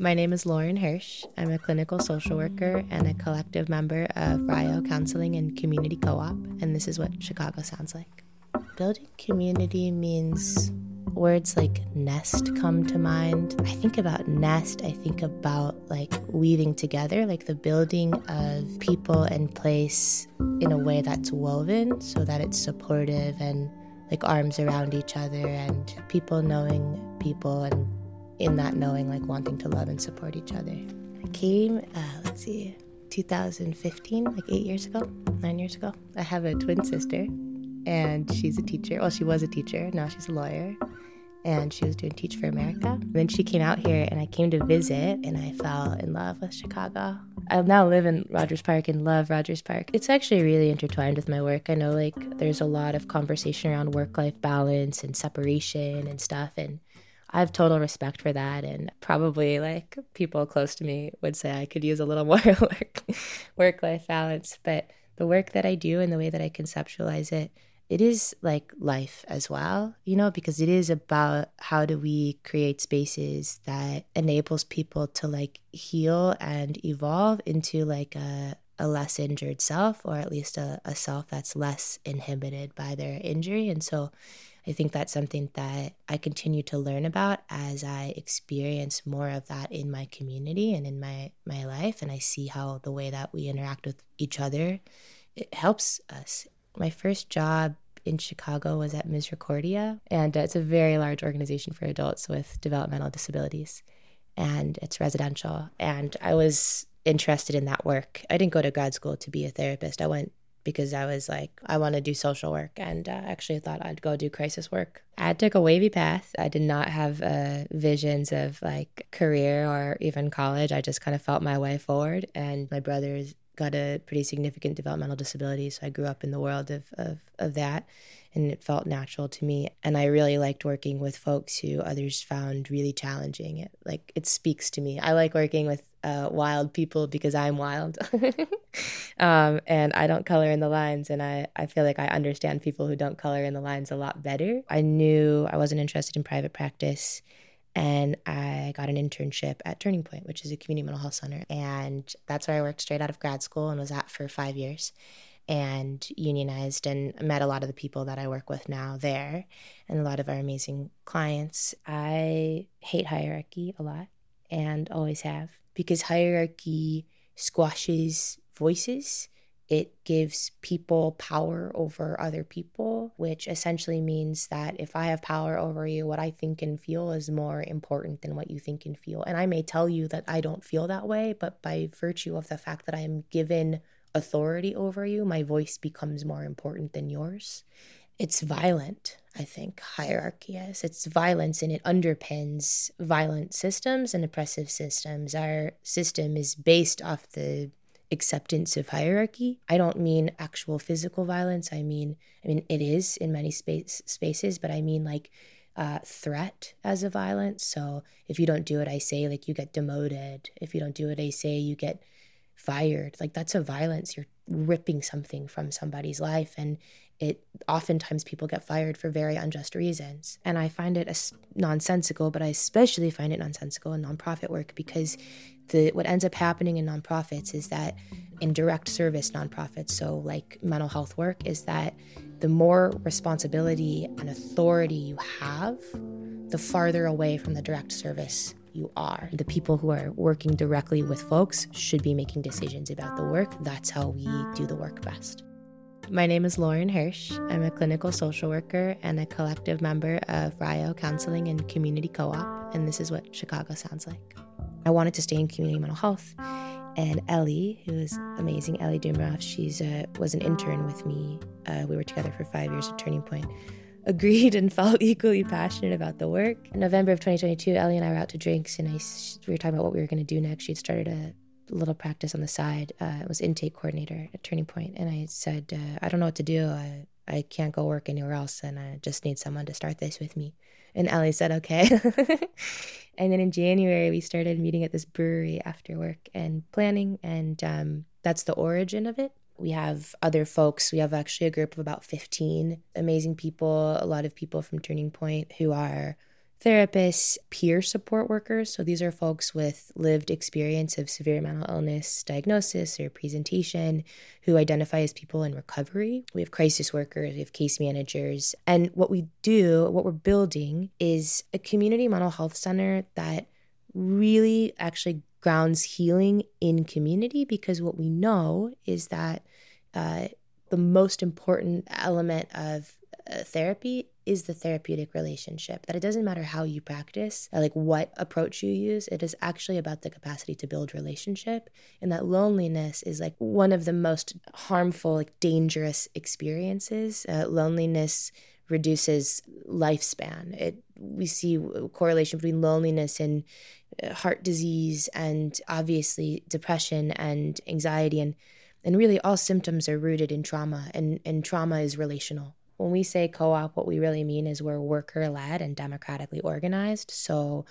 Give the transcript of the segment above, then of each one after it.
My name is Lauren Hersch. I'm a clinical social worker and a collective member of Rayo Counseling and Community Co op, and this is what Chicago sounds like. Building community means words like nest come to mind. I think about nest, I think about like weaving together, like the building of people and place in a way that's woven so that it's supportive and like arms around each other and people knowing people and in that knowing like wanting to love and support each other. I came, uh, let's see, 2015, like eight years ago, nine years ago. I have a twin sister and she's a teacher. Well, she was a teacher, now she's a lawyer. And she was doing Teach for America. then she came out here and I came to visit and I fell in love with Chicago. I now live in Rogers Park and love Rogers Park. It's actually really intertwined with my work. I know like there's a lot of conversation around work life balance and separation and stuff. And I have total respect for that. And probably like people close to me would say I could use a little more work work life balance. But the work that I do and the way that I conceptualize it it is like life as well, you know, because it is about how do we create spaces that enables people to like heal and evolve into like a, a less injured self or at least a, a self that's less inhibited by their injury. And so I think that's something that I continue to learn about as I experience more of that in my community and in my, my life. And I see how the way that we interact with each other, it helps us my first job in Chicago was at Misericordia, and uh, it's a very large organization for adults with developmental disabilities, and it's residential. And I was interested in that work. I didn't go to grad school to be a therapist. I went because I was like, I want to do social work, and uh, actually thought I'd go do crisis work. I took a wavy path. I did not have uh, visions of like career or even college. I just kind of felt my way forward, and my brothers got a pretty significant developmental disability. So I grew up in the world of, of, of that and it felt natural to me. And I really liked working with folks who others found really challenging. It like it speaks to me. I like working with uh, wild people because I'm wild, um, and I don't color in the lines. And I I feel like I understand people who don't color in the lines a lot better. I knew I wasn't interested in private practice and I got an internship at Turning Point, which is a community mental health center. And that's where I worked straight out of grad school and was at for five years and unionized and met a lot of the people that I work with now there and a lot of our amazing clients. I hate hierarchy a lot and always have because hierarchy squashes voices it gives people power over other people, which essentially means that if I have power over you, what I think and feel is more important than what you think and feel. And I may tell you that I don't feel that way, but by virtue of the fact that I am given authority over you, my voice becomes more important than yours. It's violent, I think, hierarchy is. It's violence and it underpins violent systems and oppressive systems. Our system is based off the acceptance of hierarchy. I don't mean actual physical violence. I mean, I mean it is in many space spaces, but I mean like uh, threat as a violence. So if you don't do what I say, like you get demoted. If you don't do what I say, you get fired. Like that's a violence. You're ripping something from somebody's life, and it oftentimes people get fired for very unjust reasons. And I find it as nonsensical, but I especially find it nonsensical in nonprofit work because the what ends up happening in nonprofits is that in direct service nonprofits, so like mental health work, is that the more responsibility and authority you have, the farther away from the direct service you are. The people who are working directly with folks should be making decisions about the work. That's how we do the work best. My name is Lauren Hersch. I'm a clinical social worker and a collective member of Rayo Counseling and Community Co op, and this is what Chicago sounds like. I wanted to stay in community mental health. And Ellie, who is amazing, Ellie Dumroff, she's uh, was an intern with me. Uh, we were together for five years at Turning Point. Agreed and felt equally passionate about the work. In November of 2022, Ellie and I were out to drinks, and I we were talking about what we were going to do next. She'd started a little practice on the side. Uh, it was intake coordinator at Turning Point, and I said, uh, "I don't know what to do. I I can't go work anywhere else, and I just need someone to start this with me." And Ellie said, okay. and then in January, we started meeting at this brewery after work and planning. And um, that's the origin of it. We have other folks. We have actually a group of about 15 amazing people, a lot of people from Turning Point who are therapists, peer support workers. So these are folks with lived experience of severe mental illness diagnosis or presentation who identify as people in recovery. We have crisis workers, we have case managers. And what we do, what we're building is a community mental health center that really actually grounds healing in community because what we know is that uh, the most important element of uh, therapy is the therapeutic relationship. That it doesn't matter how you practice, like what approach you use, it is actually about the capacity to build relationship. And that loneliness is like one of the most harmful, like dangerous experiences. Uh, loneliness reduces lifespan. It we see correlation between loneliness and uh, heart disease and obviously depression and anxiety and and really all symptoms are rooted in trauma and and trauma is relational when we say co op, what we really mean is we're worker led and democratically organized. So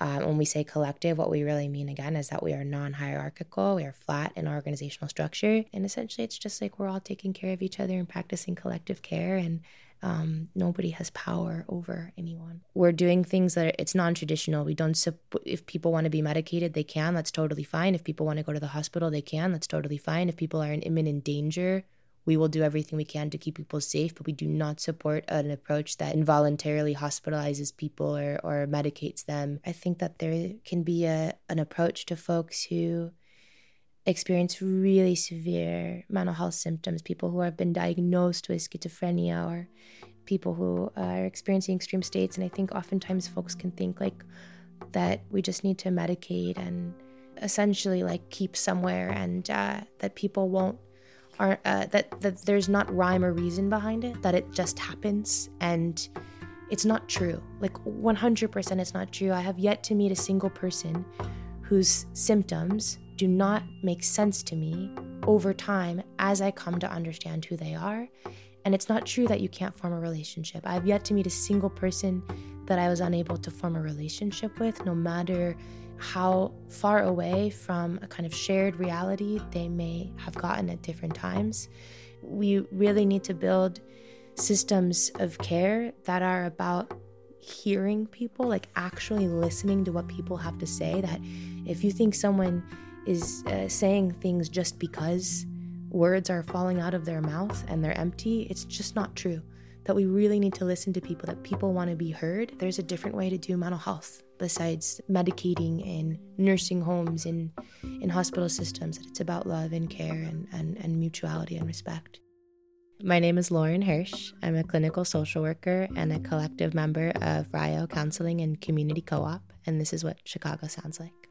um, when we say collective, what we really mean again is that we are non hierarchical, we are flat in our organizational structure. And essentially, it's just like we're all taking care of each other and practicing collective care, and um, nobody has power over anyone. We're doing things that are, it's non traditional. We don't, if people want to be medicated, they can, that's totally fine. If people want to go to the hospital, they can, that's totally fine. If people are in imminent danger, we will do everything we can to keep people safe, but we do not support an approach that involuntarily hospitalizes people or, or medicates them. I think that there can be a, an approach to folks who experience really severe mental health symptoms, people who have been diagnosed with schizophrenia or people who are experiencing extreme states. And I think oftentimes folks can think like that we just need to medicate and essentially like keep somewhere and uh, that people won't are uh, that that there's not rhyme or reason behind it that it just happens. And it's not true. Like 100% it's not true. I have yet to meet a single person whose symptoms do not make sense to me over time as i come to understand who they are and it's not true that you can't form a relationship i've yet to meet a single person that i was unable to form a relationship with no matter how far away from a kind of shared reality they may have gotten at different times. We really need to build systems of care that are about hearing people, like actually listening to what people have to say. That if you think someone is uh, saying things just because words are falling out of their mouth and they're empty, it's just not true. That we really need to listen to people, that people want to be heard. There's a different way to do mental health besides medicating in nursing homes in in hospital systems that it's about love and care and, and, and mutuality and respect my name is lauren hersch i'm a clinical social worker and a collective member of rayo counseling and community co-op and this is what chicago sounds like